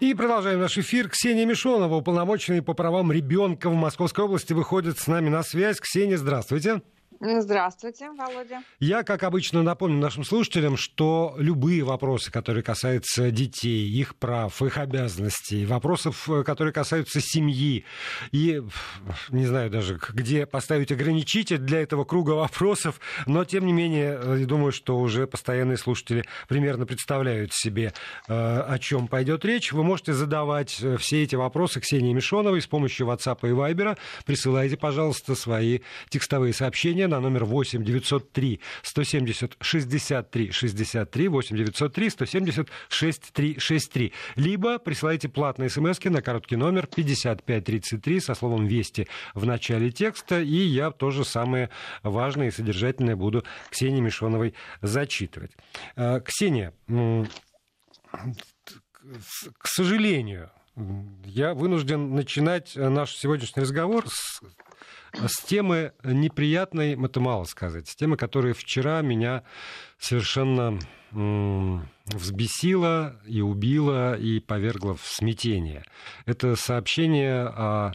И продолжаем наш эфир. Ксения Мишонова, уполномоченная по правам ребенка в Московской области, выходит с нами на связь. Ксения, здравствуйте. Здравствуйте, Володя. Я, как обычно, напомню нашим слушателям, что любые вопросы, которые касаются детей, их прав, их обязанностей, вопросов, которые касаются семьи, и не знаю даже, где поставить ограничитель для этого круга вопросов, но, тем не менее, э, я думаю, что уже постоянные слушатели примерно представляют себе, э, о чем пойдет речь. Вы можете задавать э, все эти вопросы Ксении Мишоновой с помощью WhatsApp и Viber. Присылайте, пожалуйста, свои текстовые сообщения на номер 8 903 170 63 63 8 903 170 63 63. Либо присылайте платные смс на короткий номер 5533 со словом «Вести» в начале текста, и я тоже самое важное и содержательное буду Ксении Мишоновой зачитывать. Э, Ксения, к сожалению, я вынужден начинать наш сегодняшний разговор с с темы неприятной, это мало сказать, с темы, которая вчера меня совершенно взбесила и убила и повергла в смятение. Это сообщение о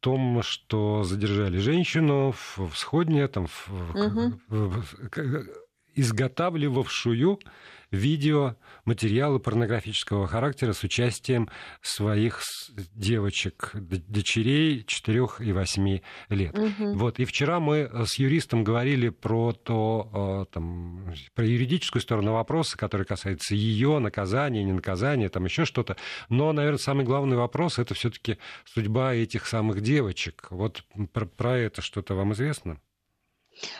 том, что задержали женщину в Сходне, там, в, угу. изготавливавшую видео, материалы порнографического характера с участием своих девочек, дочерей 4 и 8 лет. Угу. Вот. И вчера мы с юристом говорили про то, э, там, про юридическую сторону вопроса, который касается ее наказания, не наказания, там еще что-то. Но, наверное, самый главный вопрос это все-таки судьба этих самых девочек. Вот про, про это что-то вам известно?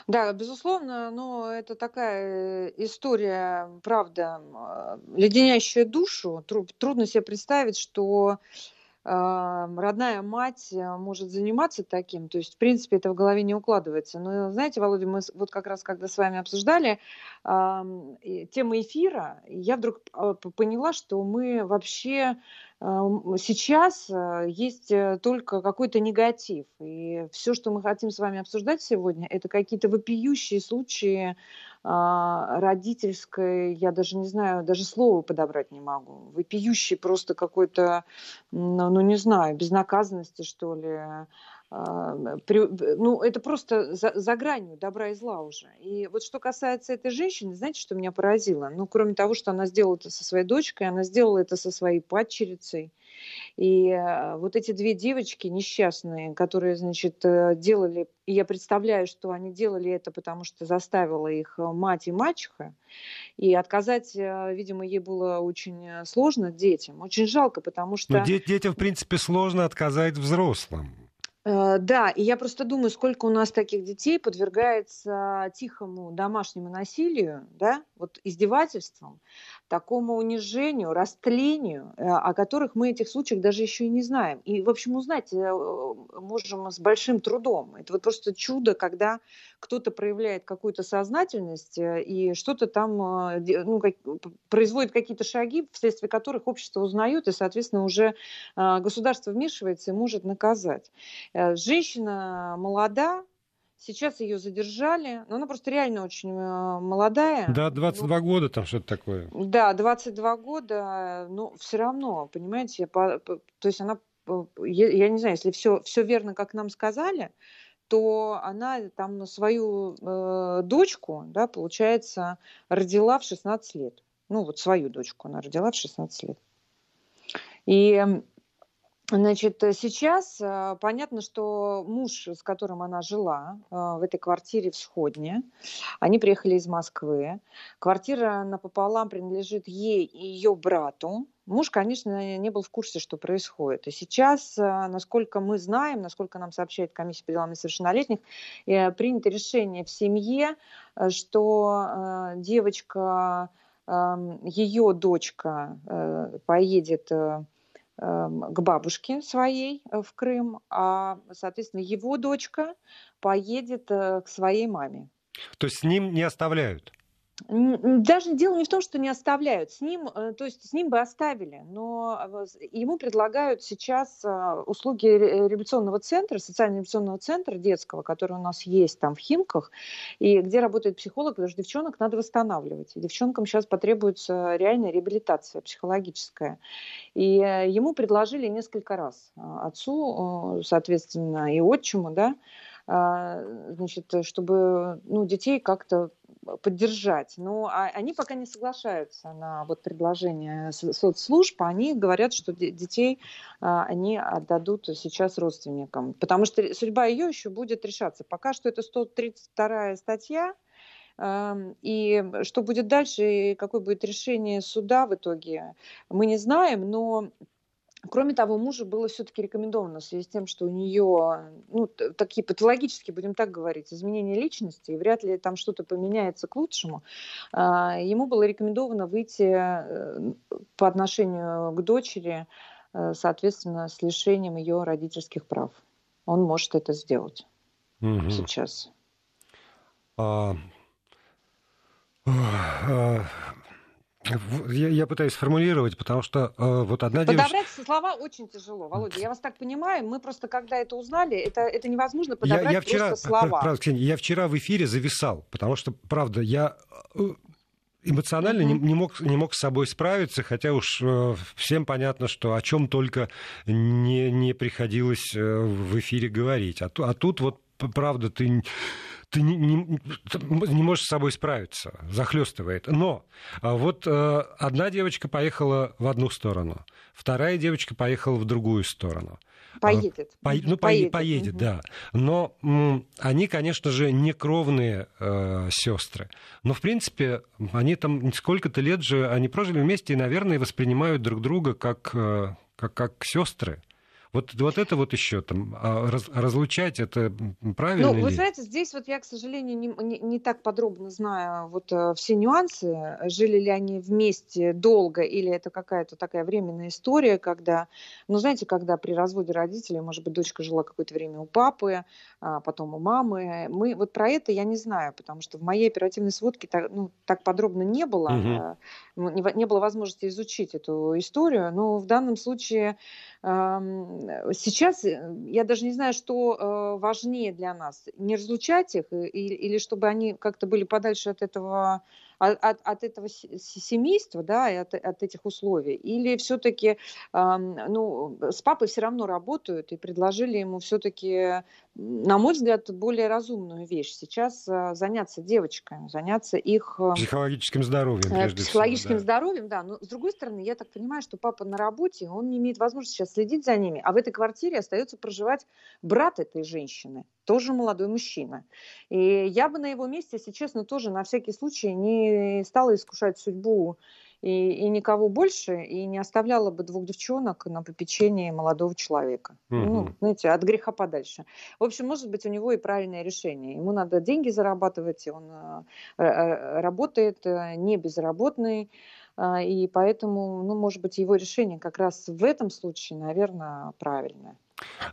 Да, безусловно, но это такая э, история, правда, а, леденящая душу. Трудно себе представить, что а, родная мать э, может заниматься таким. То есть, в принципе, это в голове не укладывается. Но, знаете, Володя, мы вот как раз, когда с вами обсуждали тему эфира, я вдруг поняла, что мы вообще сейчас э, есть э, только какой-то негатив. И все, что мы хотим с вами обсуждать сегодня, это какие-то вопиющие случаи а, родительской, я даже не знаю, даже слова подобрать не могу. Вопиющий просто какой-то, ну, не знаю, безнаказанности, что ли, ну, это просто за, за гранью добра и зла уже. И вот что касается этой женщины, знаете, что меня поразило? Ну, кроме того, что она сделала это со своей дочкой, она сделала это со своей падчерицей. И а, вот эти две девочки несчастные, которые, значит, э, делали, я представляю, что они делали это, потому что заставила их э, мать и мачеха, и отказать, э, видимо, ей было очень сложно детям. Очень жалко, потому что... Но детям, в принципе, сложно отказать взрослым. Э, да, и я просто думаю, сколько у нас таких детей подвергается тихому домашнему насилию, да, вот издевательствам, такому унижению, растлению, э, о которых мы этих случаях даже еще и не знаем. И, в общем, узнать э, можем с большим трудом. Это вот просто чудо, когда кто-то проявляет какую-то сознательность и что-то там ну, как, производит какие-то шаги, вследствие которых общество узнает, и, соответственно, уже государство вмешивается и может наказать. Э, женщина молода, Сейчас ее задержали, но она просто реально очень э, молодая. Да, 22 ну, года там что-то такое. Да, 22 года, но все равно, понимаете, по, по, то есть она, я, я не знаю, если все, все верно, как нам сказали, то она там свою э, дочку, да, получается, родила в 16 лет. Ну, вот свою дочку она родила в 16 лет. И Значит, э, сейчас э, понятно, что муж, с которым она жила э, в этой квартире в Сходне, они приехали из Москвы. Квартира напополам принадлежит ей и ее брату. Муж, конечно, не был в курсе, что происходит. И сейчас, насколько мы знаем, насколько нам сообщает комиссия по делам несовершеннолетних, принято решение в семье, что девочка, эм, ее дочка поедет к бабушке своей э, в Крым, а, соответственно, его дочка поедет э, к своей маме. То есть с ним не оставляют? Даже дело не в том, что не оставляют. С ним, э, то есть с ним бы оставили, но ему предлагают сейчас а, услуги реабилитационного центра, социально-реабилитационного центра детского, который у нас есть там в Химках, и где работает психолог, потому что девчонок надо восстанавливать. И девчонкам сейчас потребуется реальная реабилитация психологическая. И э, ему предложили несколько раз а, отцу, соответственно, и отчиму, да, а, значит, чтобы ну, детей как-то поддержать. Но а, они пока не соглашаются на вот предложение соцслужб. Они говорят, что детей а, они отдадут сейчас родственникам. Потому что судьба ее еще будет решаться. Пока что это 132 статья. И что будет дальше, и какое будет решение суда в итоге, мы не знаем, но Кроме того, мужу было все-таки рекомендовано в связи с тем, что у нее ну, такие патологические, будем так говорить, изменения личности, и вряд ли там что-то поменяется к лучшему, а, ему было рекомендовано выйти э, по отношению к дочери, э, соответственно, с лишением ее родительских прав. Он может это сделать угу. сейчас. А, а, я, я пытаюсь сформулировать, потому что э, вот одна Подобрать девочка... слова очень тяжело, Володя. Я вас так понимаю. Мы просто, когда это узнали, это, это невозможно подобрать я, я вчера, просто слова. Правда, Ксения, я вчера в эфире зависал, потому что, правда, я э, эмоционально mm-hmm. не, не, мог, не мог с собой справиться, хотя уж э, всем понятно, что о чем только не, не приходилось э, в эфире говорить. А, а тут вот, правда, ты ты не, не, не можешь с собой справиться, захлестывает. Но а, вот э, одна девочка поехала в одну сторону, вторая девочка поехала в другую сторону. Поедет. По, ну, поедет, поедет угу. да. Но м, они, конечно же, не кровные э, сестры. Но, в принципе, они там сколько-то лет же, они прожили вместе и, наверное, воспринимают друг друга как, э, как, как сестры. Вот, вот это вот еще там а раз, разлучать это правильно? Ну, вы знаете, здесь вот я, к сожалению, не, не, не так подробно знаю вот э, все нюансы. Жили ли они вместе долго или это какая-то такая временная история, когда, ну, знаете, когда при разводе родителей, может быть, дочка жила какое-то время у папы, а потом у мамы. Мы вот про это я не знаю, потому что в моей оперативной сводке так, ну, так подробно не было, угу. не, не было возможности изучить эту историю. Но в данном случае Сейчас э, я даже не знаю, что э, важнее для нас, не разлучать их или чтобы они как-то были подальше от этого от, от этого семейства, да, и от, от этих условий? Или все-таки, ну, с папой все равно работают и предложили ему все-таки, на мой взгляд, более разумную вещь. Сейчас а, заняться девочками, заняться их... Э, психологическим здоровьем, э, прежде Психологическим всего, да. здоровьем, да. Но, с другой стороны, я так понимаю, что папа на работе, он не имеет возможности сейчас следить за ними, а в этой квартире остается проживать брат этой женщины тоже молодой мужчина. И я бы на его месте, если честно, тоже на всякий случай не стала искушать судьбу и, и никого больше, и не оставляла бы двух девчонок на попечении молодого человека. Угу. Ну, знаете, от греха подальше. В общем, может быть, у него и правильное решение. Ему надо деньги зарабатывать, он э, э, работает э, не безработный, и поэтому, ну, может быть, его решение как раз в этом случае, наверное, правильное.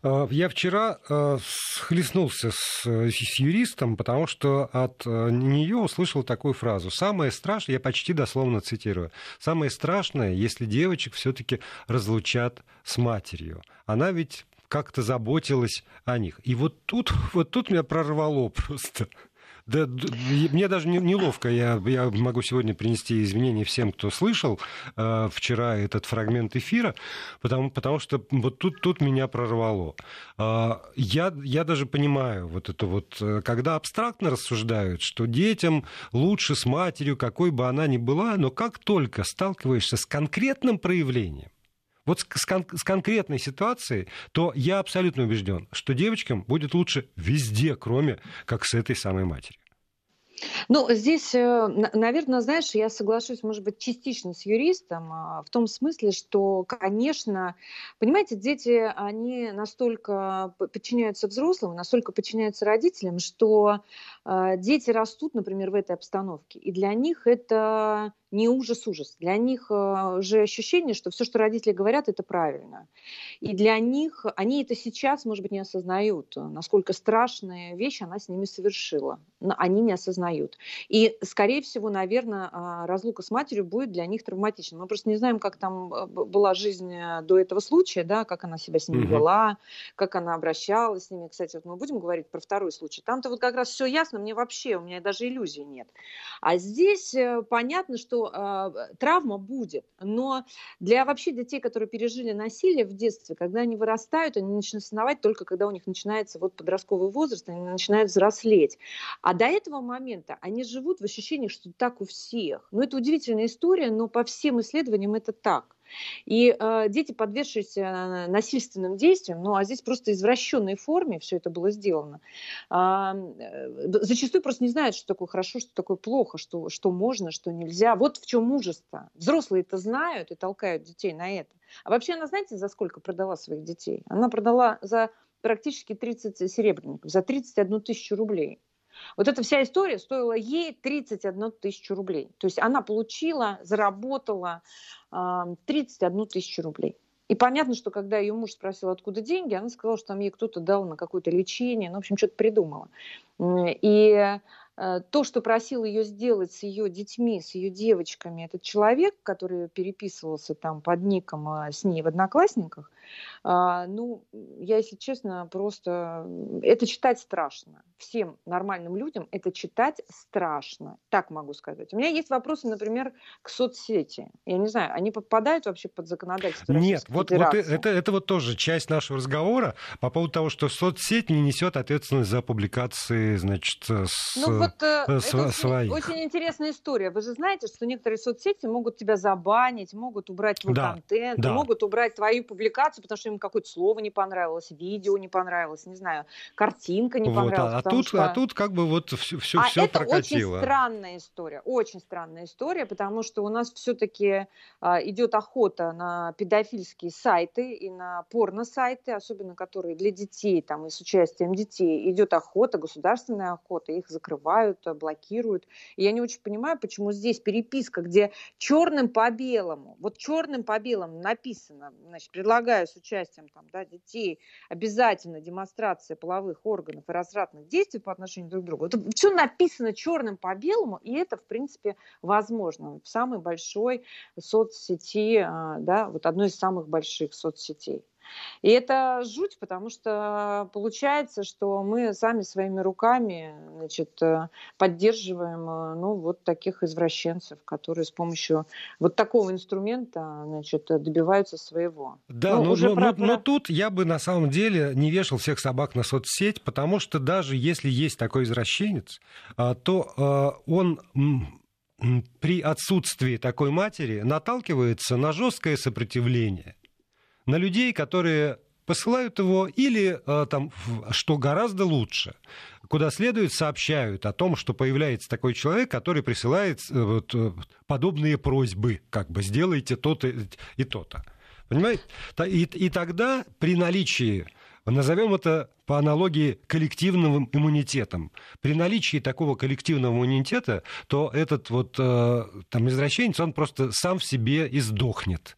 Э, я вчера э, схлестнулся с, с юристом, потому что от э, нее услышал такую фразу. Самое страшное, я почти дословно цитирую, самое страшное, если девочек все-таки разлучат с матерью. Она ведь как-то заботилась о них. И вот тут, вот тут меня прорвало просто. Да, мне даже неловко. Я, я могу сегодня принести извинения всем, кто слышал э, вчера этот фрагмент эфира, потому, потому что вот тут, тут меня прорвало. Э, я, я даже понимаю вот это вот, э, когда абстрактно рассуждают, что детям лучше с матерью, какой бы она ни была, но как только сталкиваешься с конкретным проявлением, вот с, кон- с конкретной ситуацией, то я абсолютно убежден, что девочкам будет лучше везде, кроме как с этой самой матерью. Ну, здесь, э, наверное, знаешь, я соглашусь, может быть, частично с юристом, а, в том смысле, что, конечно, понимаете, дети, они настолько подчиняются взрослым, настолько подчиняются родителям, что а, дети растут, например, в этой обстановке, и для них это не ужас-ужас. Для них э, же ощущение, что все, что родители говорят, это правильно. И для них, они это сейчас, может быть, не осознают, насколько страшная вещь она с ними совершила. Но они не осознают осознают. И, скорее всего, наверное, а, разлука с матерью будет для них травматична. Мы просто не знаем, как там э, была жизнь э, до этого случая, да, как она себя с ними угу. вела, как она обращалась с ними. Кстати, вот мы будем говорить про второй случай. Там-то вот как раз все ясно, мне вообще, у меня даже иллюзий нет. А здесь э, понятно, что э, травма будет, но для вообще детей, которые пережили насилие в детстве, когда они вырастают, они начинают осознавать только когда у них начинается вот подростковый возраст, они начинают взрослеть. А до этого момента они живут в ощущении, что так у всех. Ну, это удивительная история, но по всем исследованиям это так. И э, дети, подвергшиеся насильственным действиям, ну а здесь просто извращенной форме все это было сделано, а, э, зачастую просто не знают, что такое хорошо, что такое плохо, что, что можно, что нельзя. Вот в чем ужас-то. Взрослые это знают и толкают детей на это. А вообще она, знаете, за сколько продала своих детей? Она продала за практически 30 серебряников, за 31 тысячу рублей. Вот эта вся история стоила ей 31 тысячу рублей. То есть она получила, заработала 31 тысячу рублей. И понятно, что когда ее муж спросил, откуда деньги, она сказала, что там ей кто-то дал на какое-то лечение, ну, в общем, что-то придумала. И Э, то, что просил ее сделать с ее детьми, с ее девочками, этот человек, который переписывался там под ником э, с ней в Одноклассниках, а, ну, я, если честно, просто... Это читать страшно. Всем нормальным людям это читать страшно. Так могу сказать. У меня есть вопросы, например, к соцсети. Я не знаю, они попадают вообще под законодательство Нет, вот, вот это, это вот тоже часть нашего разговора по поводу того, что соцсеть не несет ответственность за публикации, значит, с... Ну, вот э, э это своих. Очень, очень интересная история. Вы же знаете, что некоторые соцсети могут тебя забанить, могут убрать твой да, контент, да. могут убрать твою публикацию, потому что им какое-то слово не понравилось, видео не понравилось, не знаю, картинка не вот, понравилась. А, тут, что... а тут как бы вот все, все, а все это прокатило. очень странная история, очень странная история, потому что у нас все-таки а, идет охота на педофильские сайты и на порно-сайты, особенно которые для детей, там, и с участием детей, идет охота, государственная охота, их закрывают, блокируют. И я не очень понимаю, почему здесь переписка, где черным по белому, вот черным по белому написано, значит, предлагаю с участием там, да, детей, обязательно демонстрация половых органов и развратных действий по отношению друг к другу. Это все написано черным по белому, и это, в принципе, возможно в самой большой соцсети, а, да, вот одной из самых больших соцсетей. И это жуть, потому что получается, что мы сами своими руками значит, э, поддерживаем э, ну, вот таких извращенцев, которые с помощью вот такого инструмента значит, добиваются своего. Да, ну, но, уже но, про, но, но тут я бы на самом деле не вешал всех собак на соцсеть, потому что даже если есть такой извращенец, а, то а, он при отсутствии такой матери наталкивается на жесткое сопротивление на людей, которые посылают его или, э, там, что гораздо лучше, куда следует, сообщают о том, что появляется такой человек, который присылает э, вот, э, подобные просьбы, как бы сделайте то-то и то-то. Понимаете? И, и тогда при наличии Назовем это по аналогии коллективным иммунитетом. При наличии такого коллективного иммунитета, то этот вот там извращенец, он просто сам в себе издохнет.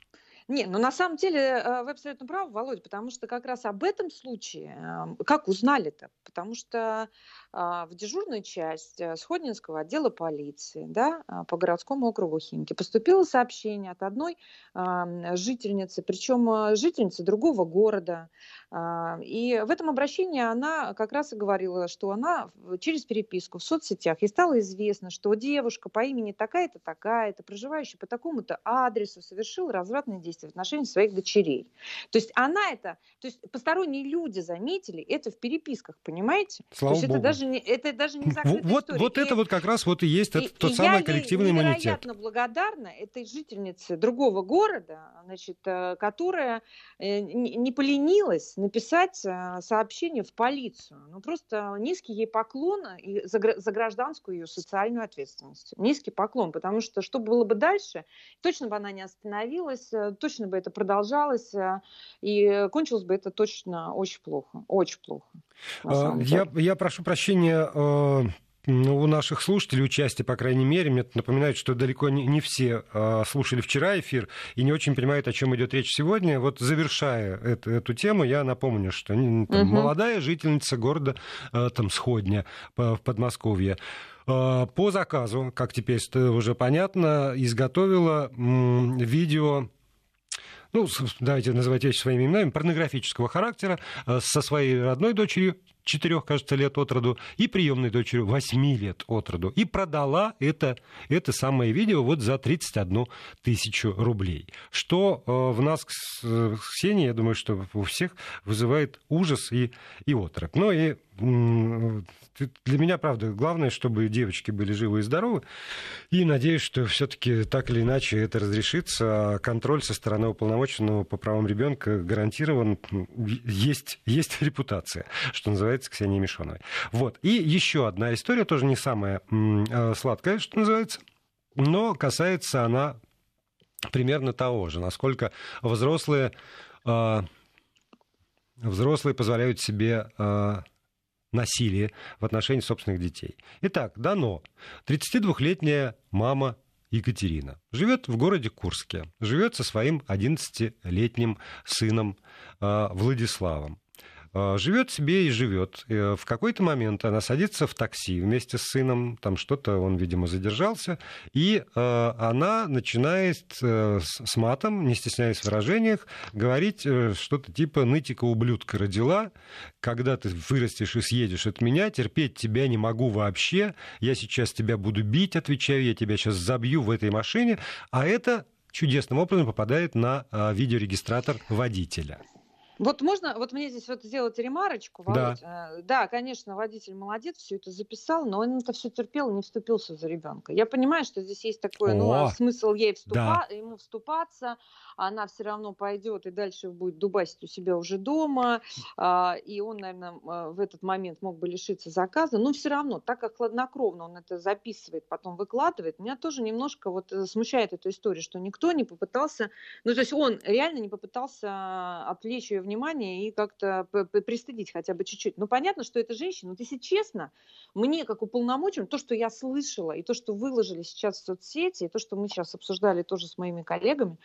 Не, ну на самом деле э, вы абсолютно правы, Володя, потому что как раз об этом случае, эм, как узнали-то? Потому что а, в дежурную часть э, Сходнинского отдела полиции да, а, по городскому округу Химки поступило сообщение от одной жительницы, причем э, жительницы другого города. А, и в этом обращении она как раз и говорила, что она через переписку в соцсетях ей стало известно, что девушка по имени такая-то, такая-то, проживающая по такому-то адресу, совершила развратные действия в отношении своих дочерей. То есть она это, то есть посторонние люди заметили это в переписках, понимаете? Слава то есть Богу. это даже не, это даже не закрытая вот, история. Вот и, это вот как раз вот и есть и, тот и самый коллективный иммунитет. Я невероятно благодарна этой жительнице другого города, значит, э, которая э, не поленилась написать э, сообщение в полицию. Ну, просто низкий ей поклон и за, за гражданскую ее социальную ответственность. Низкий поклон, потому что что было бы дальше, точно бы она не остановилась, точно бы это продолжалось, и кончилось бы это точно очень плохо, очень плохо. Я, я прошу прощения э, у наших слушателей участие, по крайней мере, мне напоминает, что далеко не, не все э, слушали вчера эфир и не очень понимают, о чем идет речь сегодня. Вот завершая эту, эту тему, я напомню, что там, угу. молодая жительница города э, там, Сходня в Подмосковье по заказу, как теперь уже понятно, изготовила видео ну, давайте называть вещи своими именами, порнографического характера э, со своей родной дочерью, четырех, кажется, лет от роду, и приемной дочерью восьми лет от роду. И продала это, это самое видео вот за 31 тысячу рублей. Что э, в нас, э, Ксения, я думаю, что у всех вызывает ужас и, и отрыв. Ну и для меня, правда, главное, чтобы девочки были живы и здоровы. И надеюсь, что все-таки так или иначе это разрешится. А контроль со стороны уполномоченного по правам ребенка гарантирован. Есть, есть репутация, что называется, Ксении Мишоновой. Вот. И еще одна история, тоже не самая э, сладкая, что называется, но касается она примерно того же, насколько взрослые, э, взрослые позволяют себе э, насилие в отношении собственных детей. Итак, дано. 32-летняя мама Екатерина. Живет в городе Курске. Живет со своим 11-летним сыном э, Владиславом. А, живет себе и живет. Э, в какой-то момент она садится в такси вместе с сыном, там что-то он, видимо, задержался, и э, она начинает э, с матом, не стесняясь в выражениях, говорить что-то типа «нытика ублюдка родила, когда ты вырастешь и съедешь от меня, терпеть тебя не могу вообще, я сейчас тебя буду бить, отвечаю, я тебя сейчас забью в этой машине», а это чудесным образом попадает на видеорегистратор водителя. Вот можно, вот мне здесь вот сделать ремарочку, Володь. Да. Э, да, конечно, водитель молодец, все это записал, но он это все терпел не вступился за ребенка. Я понимаю, что здесь есть такой, ну, а смысл ей вступа, да. ему вступаться, она все равно пойдет и дальше будет дубасить у себя уже дома, а, и он, наверное, а, в этот момент мог бы лишиться заказа, но все равно, так как хладнокровно он это записывает, потом выкладывает, меня тоже немножко вот э, смущает эта история, что никто не попытался, ну, то есть он реально не попытался отвлечь ее внимание и как-то пристыдить хотя бы чуть-чуть. Ну, понятно, что это женщина. Вот если честно, мне, как уполномоченным, то, что я слышала, и то, что выложили сейчас в соцсети, и то, что мы сейчас обсуждали тоже с моими коллегами,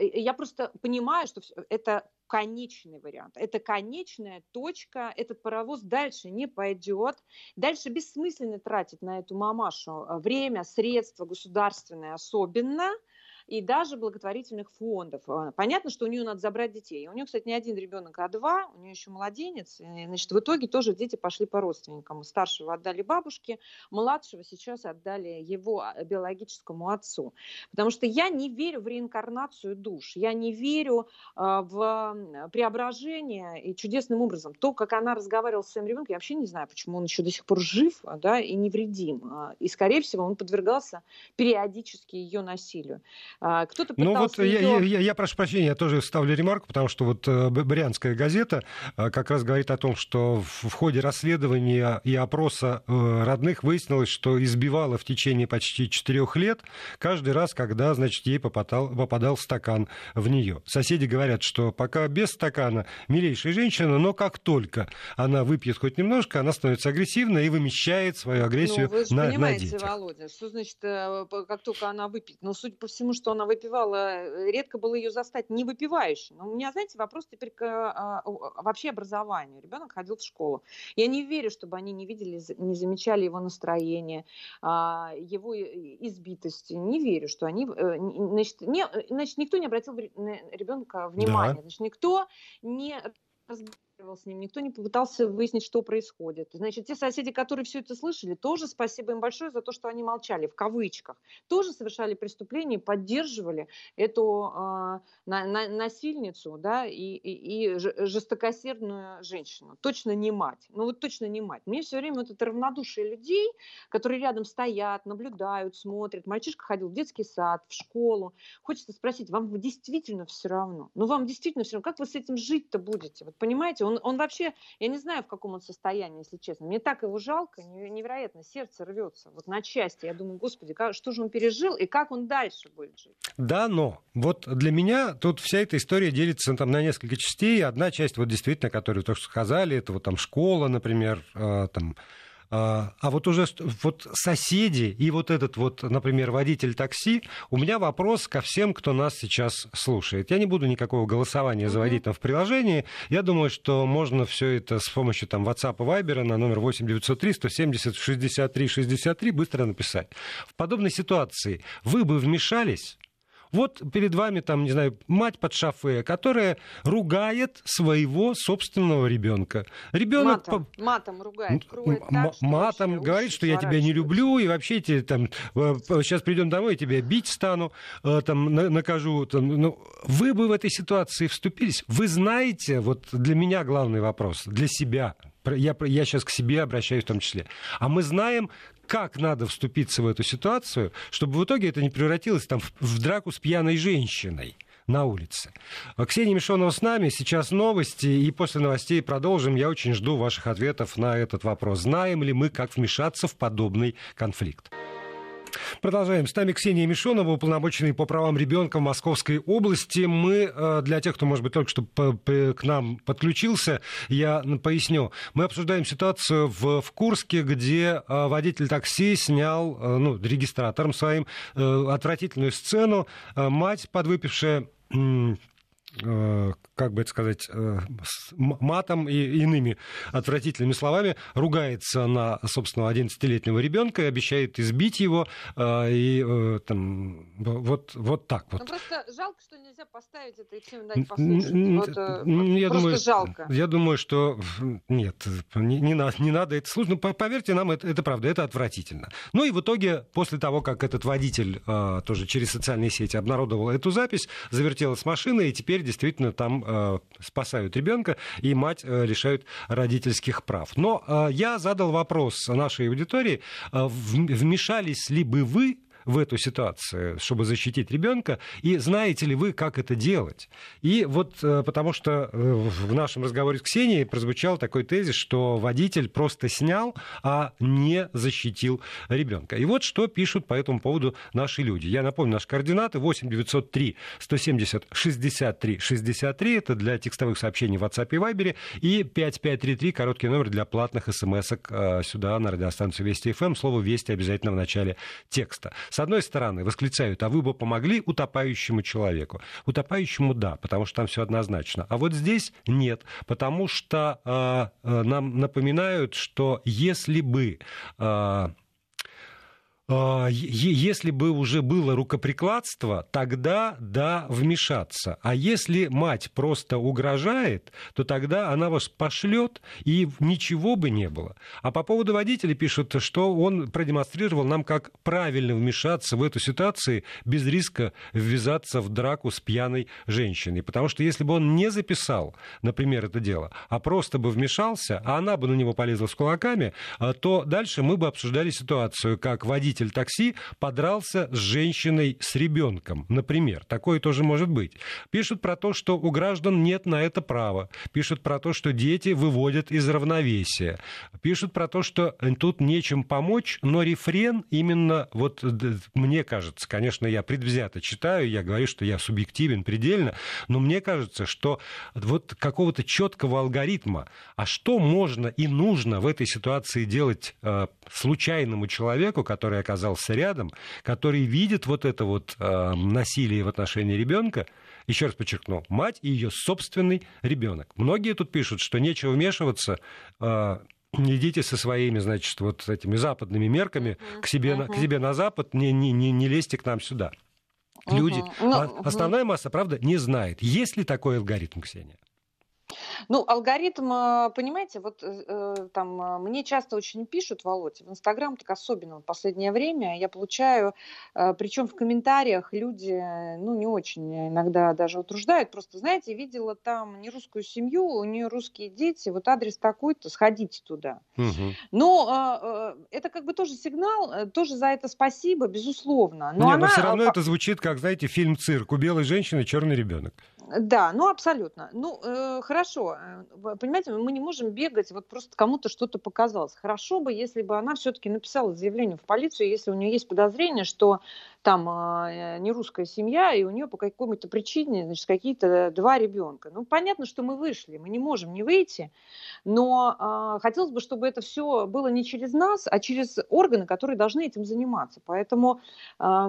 я просто понимаю, что это конечный вариант. Это конечная точка. Этот паровоз дальше не пойдет. Дальше бессмысленно тратить на эту мамашу э, время, средства государственные особенно – и даже благотворительных фондов. А, понятно, что у нее надо забрать детей. У нее, кстати, не один ребенок, а два. У нее еще младенец. И, значит, в итоге тоже дети пошли по родственникам. Старшего отдали бабушке, младшего сейчас отдали его а, биологическому отцу. Потому что я не верю в реинкарнацию душ. Я не верю э, в преображение и чудесным образом. То, как она разговаривала с своим ребенком, я вообще не знаю, почему он еще до сих пор жив да, и невредим. И, скорее всего, он подвергался периодически ее насилию. А, кто-то Ну вот ее... я, я, я прошу прощения, я тоже ставлю ремарку, потому что вот э, Брянская газета э, как раз говорит о том, что в ходе расследования и опроса э, родных выяснилось, что избивала в течение почти четырех лет каждый раз, когда, значит, ей попадал, попадал стакан в нее. Соседи говорят, что пока без стакана милейшая женщина, но как только она выпьет хоть немножко, она становится агрессивной и вымещает свою агрессию ну, вы же на, понимаете, на детях. Володя, что значит, как только она выпьет? Ну, судя по всему, что что она выпивала, э, редко было ее застать не выпивающей. Но у меня, знаете, вопрос теперь к а, вообще образованию. Ребенок ходил в школу. Я не верю, чтобы они не видели, не замечали его настроение, а, его избитости. Не верю, что они... Э, значит, не, э, значит никто не обратил ребенка внимания. Да. Значит, никто не с ним, никто не попытался выяснить, что происходит. Значит, те соседи, которые все это слышали, тоже спасибо им большое за то, что они молчали, в кавычках, тоже совершали преступления, поддерживали эту э, на, на, насильницу, да, и, и, и жестокосердную женщину. Точно не мать. Ну вот точно не мать. Мне все время вот это равнодушие людей, которые рядом стоят, наблюдают, смотрят. Мальчишка ходил в детский сад, в школу. Хочется спросить, вам действительно все равно? Ну вам действительно все равно. Как вы с этим жить-то будете? Вот понимаете, он, он вообще, я не знаю, в каком он состоянии, если честно. Мне так его жалко, невероятно, сердце рвется вот на части. Я думаю, господи, как, что же он пережил и как он дальше будет жить? Да, но вот для меня тут вся эта история делится там, на несколько частей. Одна часть, вот действительно, которую вы только сказали, это вот там школа, например, э, там А, а вот уже вот соседи и вот этот вот, например, водитель такси, у меня вопрос ко всем, кто нас сейчас слушает. Я не буду никакого голосования заводить там в приложении. Я думаю, что можно все это с помощью там WhatsApp и Viber на номер 8903 170 63 63 быстро написать. В подобной ситуации вы бы вмешались? Вот перед вами там, не знаю, мать под шофе, которая ругает своего собственного ребенка. Ребенок матом, по... матом ругает, кроет так, матом говорит, что я тебя не люблю и вообще тебе там сейчас придем домой, я тебя бить стану, э, там накажу. Там, ну, вы бы в этой ситуации вступились. Вы знаете, вот для меня главный вопрос, для себя, я, я сейчас к себе обращаюсь в том числе. А мы знаем, как надо вступиться в эту ситуацию, чтобы в итоге это не превратилось там, в, в драку с пьяной женщиной на улице. Ксения Мишонова с нами, сейчас новости, и после новостей продолжим. Я очень жду ваших ответов на этот вопрос. Знаем ли мы, как вмешаться в подобный конфликт? Продолжаем. С нами Ксения Мишонова, уполномоченный по правам ребенка в Московской области. Мы, э, для тех, кто, может быть, только что к нам подключился, я поясню. Мы обсуждаем ситуацию в, в Курске, где э, водитель такси снял, э, ну, регистратором своим, отвратительную сцену. Мать, подвыпившая как бы это сказать, э, матом и иными отвратительными словами ругается на собственного 11-летнего ребенка и обещает избить его. Э, и там, вот, вот так вот. Ну, просто жалко, что нельзя поставить это и всем дать послушать. Вот, я просто думаю, жалко. Я думаю, что нет, не, не, надо, не надо это слушать. Ну, поверьте нам, это, это правда, это отвратительно. Ну и в итоге, после того, как этот водитель тоже через социальные сети обнародовал эту запись, завертелась машина, и теперь действительно там э, спасают ребенка, и мать э, лишают родительских прав. Но э, я задал вопрос нашей аудитории, э, вмешались ли бы вы в эту ситуацию, чтобы защитить ребенка, и знаете ли вы, как это делать? И вот э, потому что э, в нашем разговоре с Ксенией прозвучал такой тезис, что водитель просто снял, а не защитил ребенка. И вот что пишут по этому поводу наши люди. Я напомню, наши координаты 8 903 170 63 63, это для текстовых сообщений в WhatsApp и Viber, и 5533, короткий номер для платных смс-ок э, сюда, на радиостанцию Вести ФМ. Слово «Вести» обязательно в начале текста. С одной стороны, восклицают, а вы бы помогли утопающему человеку. Утопающему да, потому что там все однозначно. А вот здесь нет, потому что э, нам напоминают, что если бы э, если бы уже было рукоприкладство, тогда да, вмешаться. А если мать просто угрожает, то тогда она вас пошлет, и ничего бы не было. А по поводу водителя пишут, что он продемонстрировал нам, как правильно вмешаться в эту ситуацию без риска ввязаться в драку с пьяной женщиной. Потому что если бы он не записал, например, это дело, а просто бы вмешался, а она бы на него полезла с кулаками, а, то дальше мы бы обсуждали ситуацию, как водитель водитель такси подрался с женщиной с ребенком, например. Такое тоже может быть. Пишут про то, что у граждан нет на это права. Пишут про то, что дети выводят из равновесия. Пишут про то, что тут нечем помочь, но рефрен именно, вот мне кажется, конечно, я предвзято читаю, я говорю, что я субъективен предельно, но мне кажется, что вот какого-то четкого алгоритма, а что можно и нужно в этой ситуации делать э, случайному человеку, который оказался рядом, который видит вот это вот э, насилие в отношении ребенка, еще раз подчеркну, мать и ее собственный ребенок. Многие тут пишут, что нечего вмешиваться, э, идите со своими, значит, вот этими западными мерками uh-huh, к, себе, uh-huh. к себе на запад, не, не, не, не лезьте к нам сюда. Люди, uh-huh. основная масса, правда, не знает, есть ли такой алгоритм, Ксения. Ну, алгоритм, э, понимаете, вот э, э, там мне часто очень пишут, Володь, в Инстаграм так особенно в последнее время я получаю, причем в комментариях люди, ну, не очень иногда даже утруждают, просто, знаете, видела там не русскую семью, у нее русские дети, вот адрес такой-то, сходите туда. Угу. Но это как бы тоже сигнал, тоже за это спасибо, безусловно. Но, Не, она... но все равно это звучит как, знаете, фильм «Цирк» у белой женщины черный ребенок. Да, ну абсолютно. Ну, э, хорошо. Э, понимаете, мы не можем бегать, вот просто кому-то что-то показалось. Хорошо бы, если бы она все-таки написала заявление в полицию, если у нее есть подозрение, что там а, не русская семья, и у нее по какой-то причине, значит, какие-то два ребенка. Ну, понятно, что мы вышли, мы не можем не выйти, но а, хотелось бы, чтобы это все было не через нас, а через органы, которые должны этим заниматься. Поэтому, а,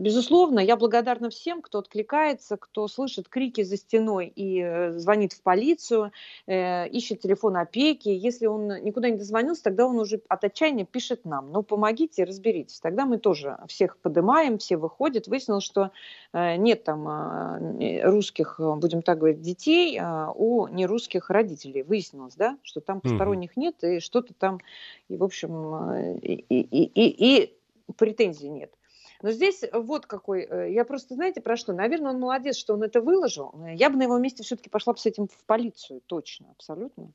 безусловно, я благодарна всем, кто откликается, кто слышит крики за стеной и э, звонит в полицию, э, ищет телефон опеки. Если он никуда не дозвонился, тогда он уже от отчаяния пишет нам. Ну, помогите, разберитесь. Тогда мы тоже всех поднимаем, все выходят. Выяснилось, что э, нет там русских, будем так говорить, детей а у нерусских родителей. Выяснилось, да, что там посторонних угу. нет, и что-то там, и, в общем, и, и, и, и претензий нет. Но здесь вот какой, э, я просто, знаете, про что? Наверное, он молодец, что он это выложил. Я бы на его месте все-таки пошла бы с этим в полицию, точно, абсолютно,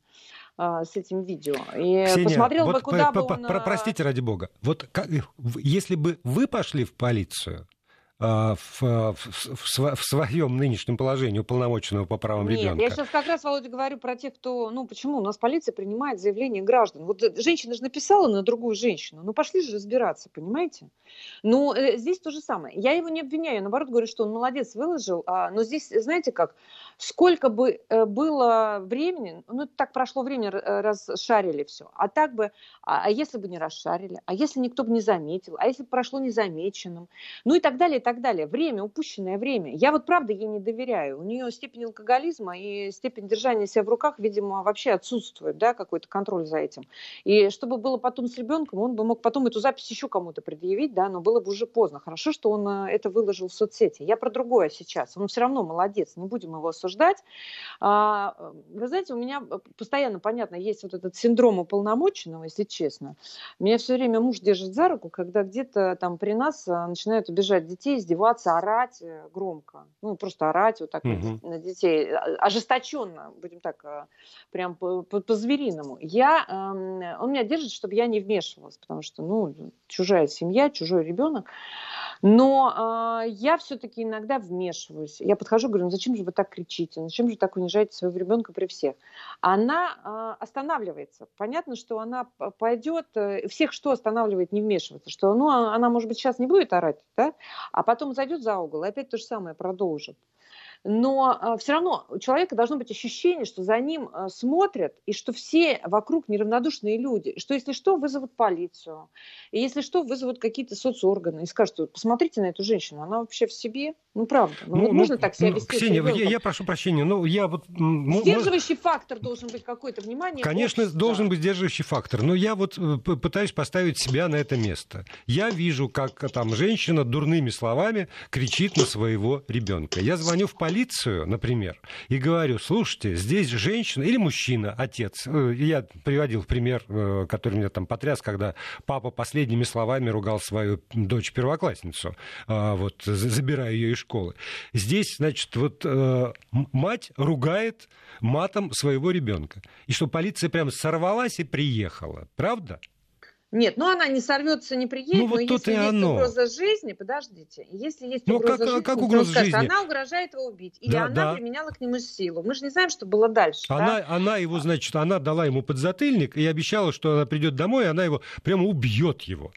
а, с этим видео. И Ксения, посмотрел вот бы, куда бы он... Простите, ради бога, вот как, если бы вы пошли в полицию, а, в, в, в, в своем нынешнем положении уполномоченного по правам Нет, ребенка. Я сейчас как раз, Володя, говорю про тех, кто, ну почему у нас полиция принимает заявления граждан. Вот э, женщина же написала на другую женщину, ну пошли же разбираться, понимаете? Ну э, здесь то же самое. Я его не обвиняю, наоборот говорю, что он молодец выложил, а, но здесь, знаете как, сколько бы э, было времени, ну так прошло время, расшарили все, а так бы, а, а если бы не расшарили, а если никто бы не заметил, а если бы прошло незамеченным, ну и так далее, и так так далее. Время, упущенное время. Я вот правда ей не доверяю. У нее степень алкоголизма и степень держания себя в руках, видимо, вообще отсутствует, да, какой-то контроль за этим. И чтобы было потом с ребенком, он бы мог потом эту запись еще кому-то предъявить, да, но было бы уже поздно. Хорошо, что он э, это выложил в соцсети. Я про другое сейчас. Он все равно молодец, не будем его осуждать. А, вы знаете, у меня постоянно, понятно, есть вот этот синдром уполномоченного, если честно. Меня все время муж держит за руку, когда где-то там при нас э, начинают убежать детей издеваться, орать э, громко. Ну, просто орать вот так угу. на детей. Ожесточенно, будем так, э, прям по-звериному. Я, он меня держит, чтобы я не вмешивалась, потому что, ну, чужая семья, чужой ребенок. Но э, я все-таки иногда вмешиваюсь. Я подхожу, говорю, ну зачем же вы так кричите, ну зачем же так унижаете своего ребенка при всех? Она э, останавливается. Понятно, что она пойдет, э, всех что останавливает не вмешиваться, что ну, а, она, может быть, сейчас не будет орать, да, а потом зайдет за угол и опять то же самое продолжит но а, все равно у человека должно быть ощущение, что за ним а, смотрят, и что все вокруг неравнодушные люди, и что если что, вызовут полицию, и если что, вызовут какие-то соцорганы и скажут, посмотрите на эту женщину, она вообще в себе, ну правда, ну, ну можно ну, так себя ну, вести. Ксения, я, я прошу прощения, но я вот... Сдерживающий фактор должен быть какой-то, внимание. Конечно, общества. должен быть сдерживающий фактор, но я вот э, пытаюсь поставить себя на это место. Я вижу, как там женщина дурными словами кричит на своего ребенка. Я звоню в полицию, полицию, например, и говорю, слушайте, здесь женщина или мужчина, отец. Э, я приводил пример, э, который меня там потряс, когда папа последними словами ругал свою дочь-первоклассницу, а, вот, забирая ее из школы. Здесь, значит, вот э, мать ругает матом своего ребенка. И что полиция прям сорвалась и приехала. Правда? Нет, ну она не сорвется, не приедет, ну, вот но если есть оно. угроза жизни, подождите, если есть ну, угроза как, жизни, как угроза скажет, жизни? она угрожает его убить, или да, она да. применяла к нему силу. Мы же не знаем, что было дальше. Она, да? она его, значит, она дала ему подзатыльник и обещала, что она придет домой, и она его прямо убьет его.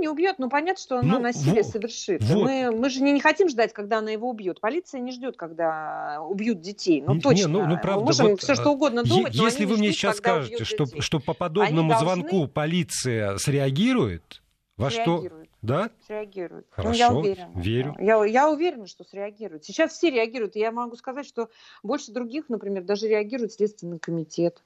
Не убьет, но понятно, что она ну, насилие вот, совершит. Вот. Мы, мы же не, не хотим ждать, когда она его убьет. Полиция не ждет, когда убьют детей. Ну, точно. Не, ну, ну, правда, мы можем вот, все что угодно думать, е- Если вы мне сейчас скажете, что, что по подобному они звонку должны... полиция среагирует, во среагирует. что? Да? Среагирует. Хорошо, ну, я уверена. Верю. Я, я уверена, что среагирует. Сейчас все реагируют. И я могу сказать, что больше других, например, даже реагирует Следственный комитет,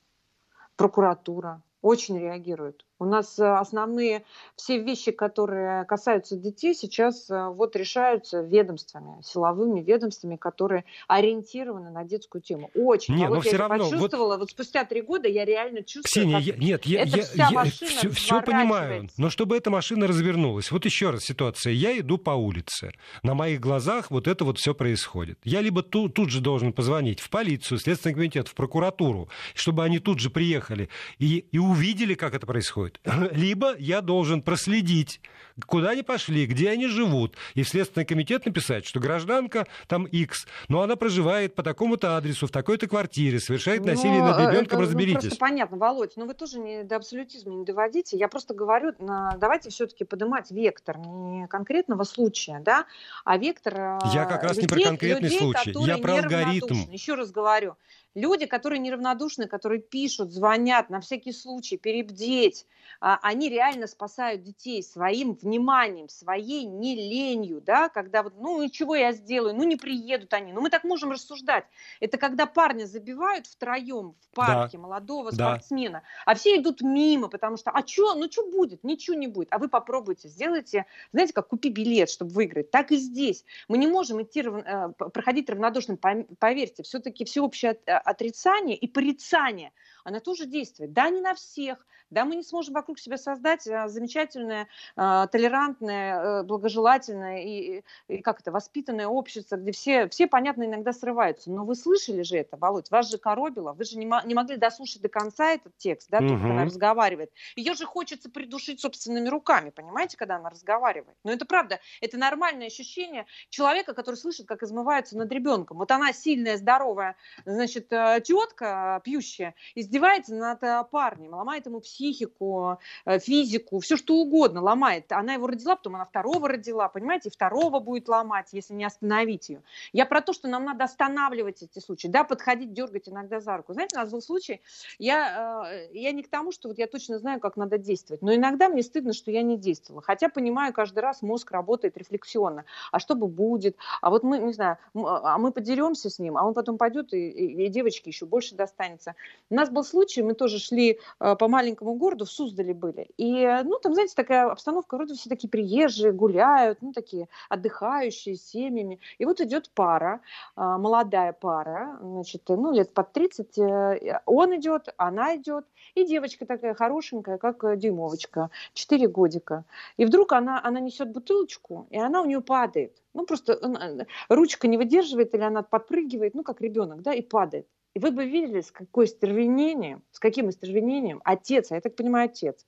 прокуратура. Очень реагируют. У нас э, основные все вещи, которые касаются детей, сейчас э, вот решаются ведомствами, силовыми ведомствами, которые ориентированы на детскую тему. Очень. Нет, а но вот все я равно, почувствовала, вот... вот спустя три года я реально чувствую, Ксения, я, нет, я, я, я все, все понимаю, но чтобы эта машина развернулась, вот еще раз ситуация, я иду по улице, на моих глазах вот это вот все происходит. Я либо ту, тут же должен позвонить в полицию, Следственный комитет, в прокуратуру, чтобы они тут же приехали и, и увидели, как это происходит, устраивают. Либо я должен проследить, куда они пошли, где они живут, и в Следственный комитет написать, что гражданка там X, но она проживает по такому-то адресу, в такой-то квартире, совершает насилие но, над э, ребенком, это, разберитесь. Ну, просто понятно, Володь, но вы тоже не до абсолютизма не доводите. Я просто говорю, давайте все-таки поднимать вектор не конкретного случая, да, а вектор э, Я как раз людей, не про конкретный людей, случай, я про алгоритм. Еще раз говорю, Люди, которые неравнодушны, которые пишут, звонят на всякий случай, перебдеть, а, они реально спасают детей своим вниманием, своей не ленью, да, когда вот, ну, и чего я сделаю, ну, не приедут они, ну, мы так можем рассуждать. Это когда парня забивают втроем в парке да. молодого спортсмена, да. а все идут мимо, потому что, а что, ну, что будет, ничего не будет, а вы попробуйте, сделайте, знаете, как купи билет, чтобы выиграть, так и здесь. Мы не можем идти, э, проходить равнодушным, поверьте, все-таки всеобщее э, отрицание и порицание, она тоже действует. Да, не на всех, да, мы не сможем вокруг себя создать а, замечательное, а, толерантное, э, благожелательное и, и как это, воспитанное общество, где все, все, понятно, иногда срываются. Но вы слышали же это, Володь, вас же коробило, вы же не, не могли дослушать до конца этот текст, да, угу. она разговаривает. Ее же хочется придушить собственными руками, понимаете, когда она разговаривает. Но это правда, это нормальное ощущение человека, который слышит, как измываются над ребенком. Вот она сильная, здоровая, значит, э, тетка пьющая, издевается над э, парнем, ломает ему психику, э, физику, все что угодно ломает. Она его родила, потом она второго родила, понимаете, и второго будет ломать, если не остановить ее. Я про то, что нам надо останавливать эти случаи, да, подходить, дергать иногда за руку. Знаете, у нас был случай, я, э, я не к тому, что вот я точно знаю, как надо действовать, но иногда мне стыдно, что я не действовала. Хотя понимаю, каждый раз мозг работает рефлексионно. А что бы будет? А вот мы, не знаю, а мы подеремся с ним, а он потом пойдет, и, и, и девочке еще больше достанется. У нас был случай, мы тоже шли э, по маленькому городу, в Суздале были. И, ну, там, знаете, такая обстановка, вроде все такие приезжие, гуляют, ну, такие отдыхающие, семьями. И вот идет пара, а, молодая пара, значит, ну, лет под 30, э, он идет, она идет, и девочка такая хорошенькая, как э, дюймовочка, 4 годика. И вдруг она, она несет бутылочку, и она у нее падает. Ну, просто э, ручка не выдерживает, или она подпрыгивает, ну, как ребенок, да, и падает. И вы бы видели, с какой стервенением, с каким истервенением отец, а я так понимаю, отец,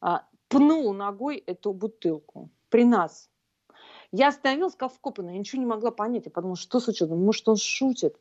а, пнул ногой эту бутылку при нас. Я остановилась как вкопанная, я ничего не могла понять. Я подумала, что случилось? Может, он шутит?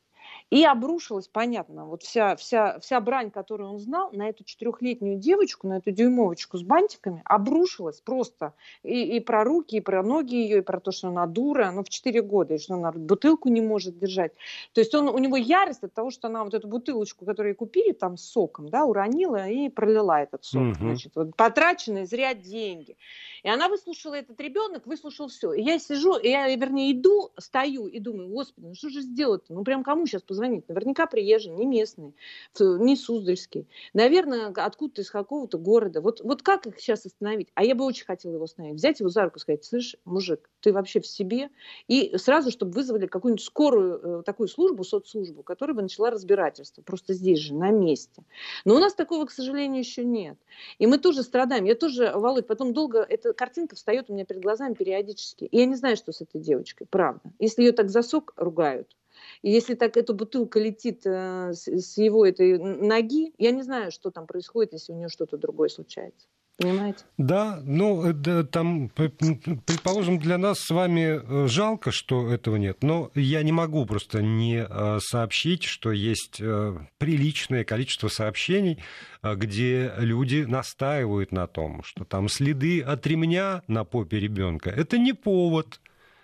И обрушилась, понятно, вот вся, вся, вся брань, которую он знал, на эту четырехлетнюю девочку, на эту дюймовочку с бантиками, обрушилась просто. И, и про руки, и про ноги ее, и про то, что она дура, ну, в четыре года, и что она бутылку не может держать. То есть он, у него ярость от того, что она вот эту бутылочку, которую купили там с соком, да, уронила и пролила этот сок. Угу. Значит, вот, потраченные зря деньги. И она выслушала этот ребенок, выслушал все. И я сижу, и я, вернее, иду, стою и думаю, господи, ну что же сделать-то? Ну прям кому сейчас позвонить? Наверняка приезжий, не местный, не Суздальский. Наверное, откуда-то из какого-то города. Вот, вот как их сейчас остановить? А я бы очень хотела его остановить. Взять его за руку и сказать, слышь, мужик, ты вообще в себе? И сразу, чтобы вызвали какую-нибудь скорую э, такую службу, соцслужбу, которая бы начала разбирательство. Просто здесь же, на месте. Но у нас такого, к сожалению, еще нет. И мы тоже страдаем. Я тоже, Володь, потом долго это картинка встает у меня перед глазами периодически. И я не знаю, что с этой девочкой, правда. Если ее так за сок ругают, и если так эта бутылка летит э, с, с его этой ноги, я не знаю, что там происходит, если у нее что-то другое случается. Понимаете? Да, ну, да, там, предположим, для нас с вами э, жалко, что этого нет, но я не могу просто не э, сообщить, что есть э, приличное количество сообщений, где люди настаивают на том, что там следы от ремня на попе ребенка это не повод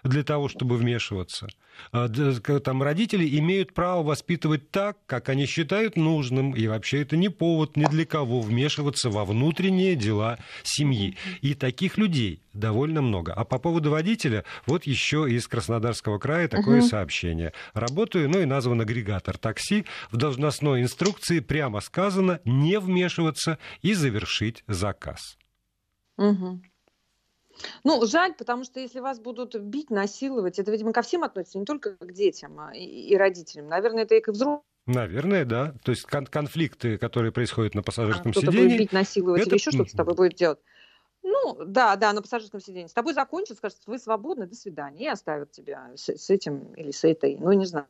для того, чтобы вмешиваться. А, там родители имеют право воспитывать так, как они считают нужным, и вообще это не повод ни для кого вмешиваться во внутренние дела семьи. И таких людей довольно много. А по поводу водителя, вот еще из Краснодарского края такое угу. сообщение. Работаю, ну и назван агрегатор такси. В должностной инструкции прямо сказано не вмешиваться и завершить заказ. Угу. Ну, жаль, потому что если вас будут бить, насиловать, это, видимо, ко всем относится, не только к детям а, и, и родителям. Наверное, это и к взрослым. Наверное, да. То есть кон- конфликты, которые происходят на пассажирском а, кто-то сидении... будет бить, насиловать это... или еще что-то с тобой будет делать. Ну, да, да, на пассажирском сидении. С тобой закончат, скажут, вы свободны, до свидания, и оставят тебя с, с этим или с этой, ну, не знаю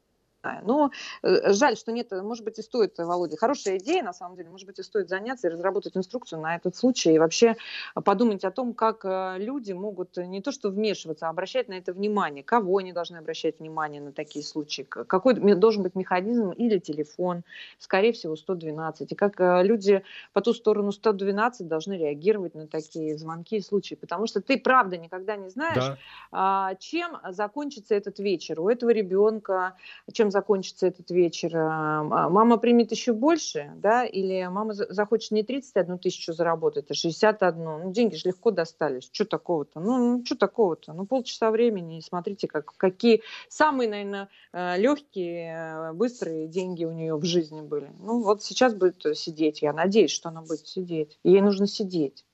Но э, жаль, что нет, может быть, и стоит, Володя, хорошая идея, на самом деле, может быть, и стоит заняться и разработать инструкцию на этот случай, и вообще подумать о том, как э, люди могут не то что вмешиваться, а обращать на это внимание, кого они должны обращать внимание на такие случаи, какой должен быть механизм или телефон, скорее всего, 112, и как э, люди по ту сторону 112 должны реагировать на такие звонки и случаи, потому что ты, правда, никогда не знаешь, да. А, чем закончится этот вечер у этого ребенка, чем закончится этот вечер. А, а, мама примет еще больше, да, или мама захочет не 31 тысячу заработать, а 61. Ну, деньги же легко достались. Что такого-то? Ну, ну что такого-то? Ну, полчаса времени, и смотрите, как, какие самые, наверное, э, легкие, э, быстрые деньги у нее в жизни были. Ну, вот сейчас будет сидеть. Я надеюсь, что она будет сидеть. Ей нужно сидеть.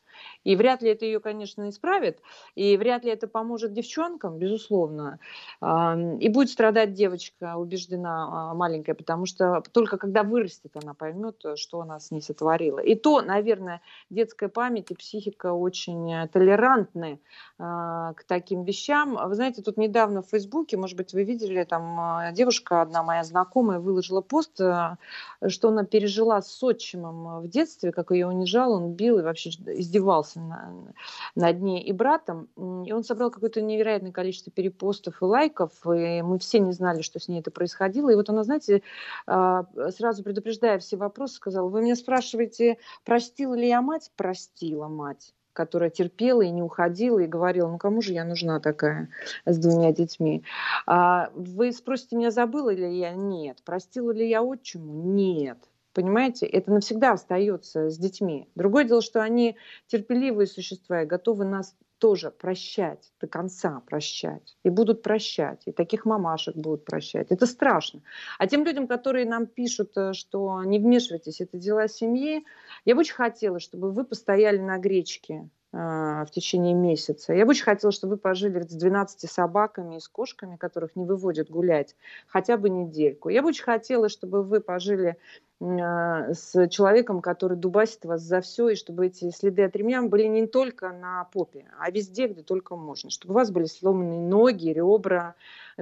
И вряд ли это ее, конечно, исправит, и вряд ли это поможет девчонкам, безусловно. И будет страдать девочка, убеждена а, маленькая, потому что только когда вырастет, она поймет, что она с ней сотворила. И то, наверное, детская память и психика очень толерантны а, к таким вещам. Вы знаете, тут недавно в Фейсбуке, может быть, вы видели, там а, девушка, одна моя знакомая, выложила пост, что она пережила с отчимом в детстве, как ее унижал, он бил и вообще издевался издевался на, над ней и братом. И он собрал какое-то невероятное количество перепостов и лайков, и мы все не знали, что с ней это происходило. И вот она, знаете, а, сразу предупреждая все вопросы, сказала, вы меня спрашиваете, простила ли я мать? Простила мать которая терпела и не уходила, и говорила, ну кому же я нужна такая с двумя детьми. А вы спросите меня, забыла ли я? Нет. Простила ли я отчиму? Нет. Понимаете, это навсегда остается с детьми. Другое дело, что они терпеливые существа и готовы нас тоже прощать, до конца прощать. И будут прощать. И таких мамашек будут прощать. Это страшно. А тем людям, которые нам пишут, э, что не вмешивайтесь, это дела семьи, я бы очень хотела, чтобы вы постояли на гречке э, в течение месяца. Я бы очень хотела, чтобы вы пожили с 12 собаками и с кошками, которых не выводят гулять, хотя бы недельку. Я бы очень хотела, чтобы вы пожили с человеком, который дубасит вас за все, и чтобы эти следы от ремня были не только на попе, а везде, где только можно. Чтобы у вас были сломаны ноги, ребра,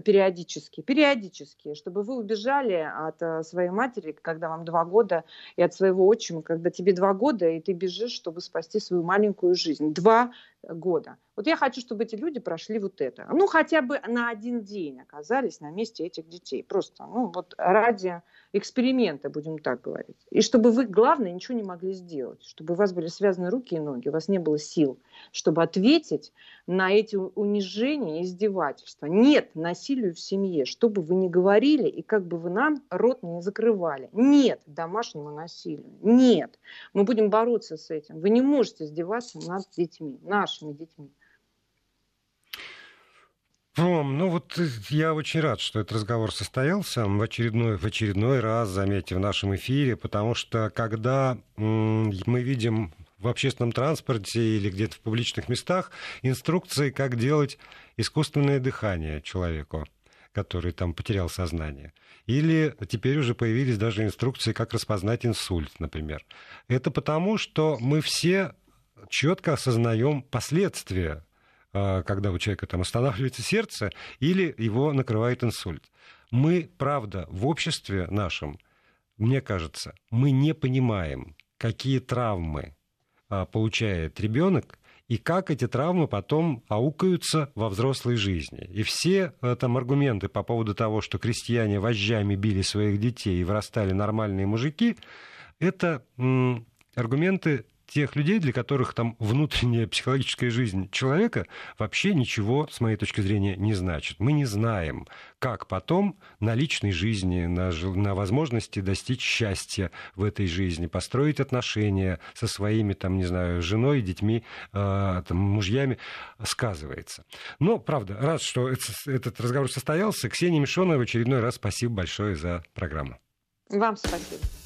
периодически, периодически, чтобы вы убежали от э, своей матери, когда вам два года, и от своего отчима, когда тебе два года, и ты бежишь, чтобы спасти свою маленькую жизнь. Два года. Вот я хочу, чтобы эти люди прошли вот это. Ну, хотя бы на один день оказались на месте этих детей. Просто, ну, вот ради эксперимента, будем так говорить. И чтобы вы, главное, ничего не могли сделать. Чтобы у вас были связаны руки и ноги, у вас не было сил, чтобы ответить на эти унижения и издевательства. Нет насилию в семье, что бы вы ни говорили и как бы вы нам рот не закрывали. Нет домашнему насилию. Нет. Мы будем бороться с этим. Вы не можете издеваться над детьми, нашими детьми. Ром, ну вот я очень рад, что этот разговор состоялся в очередной, в очередной раз, заметьте, в нашем эфире, потому что когда мы видим в общественном транспорте или где-то в публичных местах инструкции, как делать искусственное дыхание человеку, который там потерял сознание. Или теперь уже появились даже инструкции, как распознать инсульт, например. Это потому, что мы все четко осознаем последствия а, когда у человека там останавливается сердце или его накрывает инсульт. Мы, правда, в обществе нашем, мне кажется, мы не понимаем, какие травмы получает ребенок и как эти травмы потом аукаются во взрослой жизни. И все а, там аргументы по поводу того, что крестьяне вожжами били своих детей и вырастали нормальные мужики, это аргументы тех людей, для которых там внутренняя психологическая жизнь человека вообще ничего, с моей точки зрения, не значит. Мы не знаем, как потом на личной жизни, на, на возможности достичь счастья в этой жизни, построить отношения со своими, там, не знаю, женой, детьми, э, там, мужьями сказывается. Но, правда, рад, что этот, разговор состоялся. Ксения Мишонова в очередной раз спасибо большое за программу. Вам спасибо.